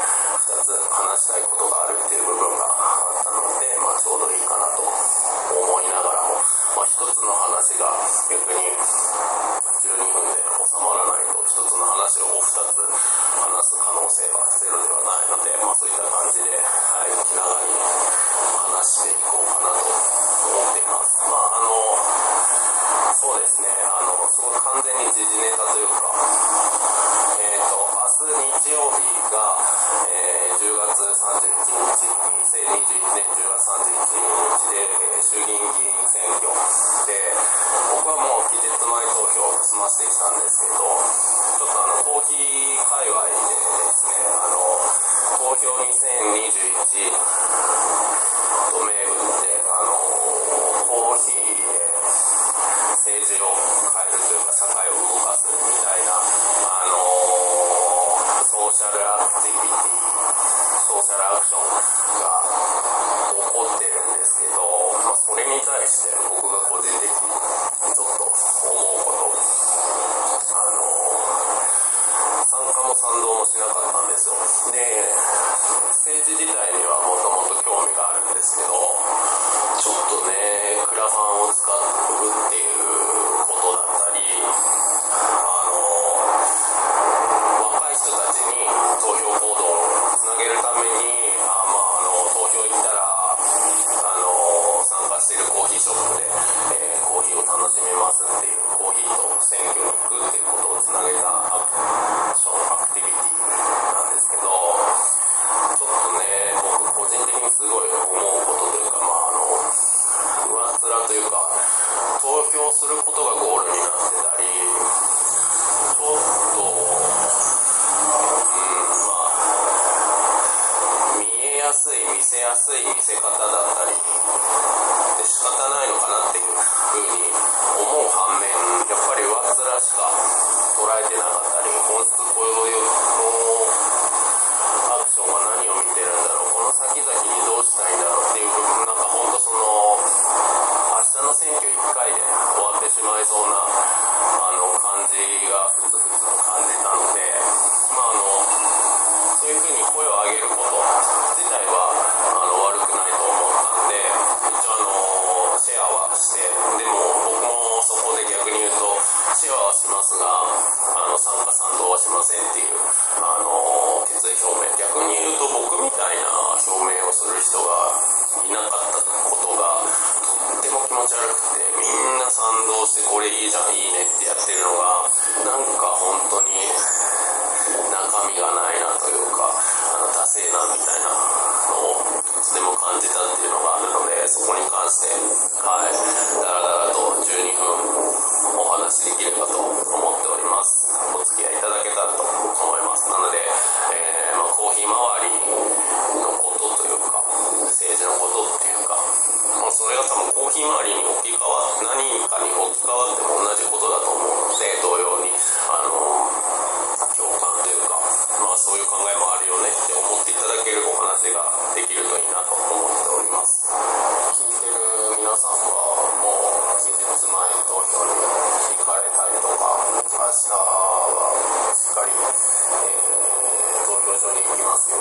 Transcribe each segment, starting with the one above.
2つ話したいことがあるっていう部分があったので、まあ、ちょうどいいかなと思いながらも、まあ、1つの話が逆に12分で収まらないと1つの話を2つ話す可能性がゼロではないので、まあ、そういった感じで、はい、気長に話していこうかなと思っています。まああのそうですね、あの、すごい完全に時事ネタというか、日曜日が、えー、10月31日、2021年10月31日で、衆議院議員選挙で、僕はもう期日前投票を済ませてきたんですけど、ちょっとあの、コーヒー界隈でですね、あの、投票2021と銘打って、あの、コーヒーで政治を変えるというか、社会を動かすみたいな、あの、ソーシャルアクティビティ、ソーシャルアクションが起こってるんですけど、まあ、それに対して僕が個人的にちょっと思うこと、あの、参加も賛同もしなかったんですよ。で、政治自体には投票することがゴールになってたり、ちょっと、うん、まあ、見えやすい、見せやすい見せ方だったり、で仕方ないのかなっていうふうに思う反面、やっぱり上っ面しか捉えてなかったり、本質こういう、アクションは何を見てるんだろう、この先々にどうしたいんだろうっていう部分、なんか本当その、明日の選挙1回で終わってしまいそうな、あの、感じがふつふつと感じたので、まああの、そういうふうに声を上げること自体は、あの、悪くないと思ったんで、一応あの、シェアはして、でも僕もそこで逆に言うと、シェアはしますが、あの、参加賛同はしませんっていう、あの、決意表明。逆に言うと僕みたいな表明をする人がいなかったと、とっても気持ち悪くて、みんな賛同してこれいいじゃん、いいねってやってるのが、なんか本当に中身がないなというか、あの、ダセえなみたいなのを、いつでも感じたっていうのがあるので、そこに関して、はい、だらだらと12分お話しできればとに置き換わっても同じことだと思うので、同様に、あの、共感というか、まあそういう考えもあるよねって思っていただけるお話ができるといいなと思っております。聞いてる皆さんはもう期日前に投票に行かれたりとか、明日はしっかり、えー、投票所に行きますよ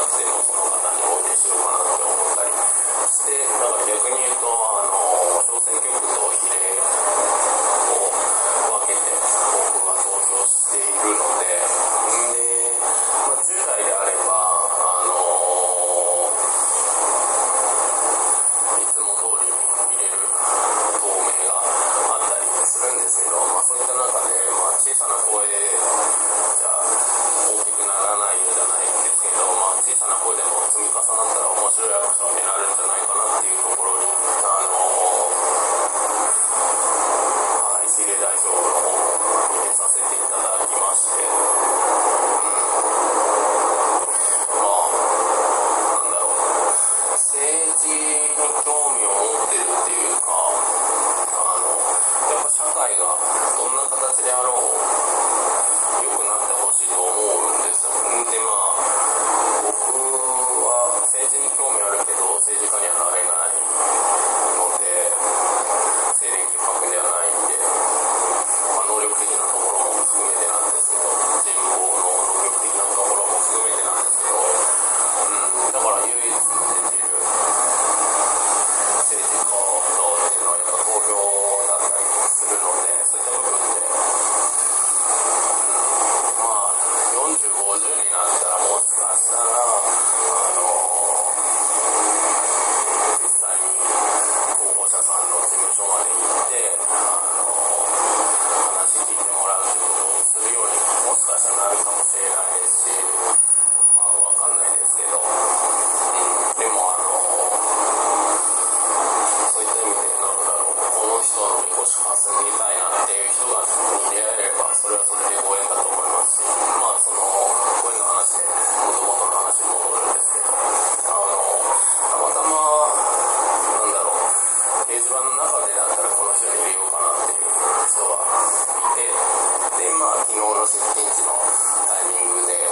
学生の方においてもらうって思ったりして、だから逆に言うと、あの、小選挙区と比例荷下ろしスピーチのタイミングで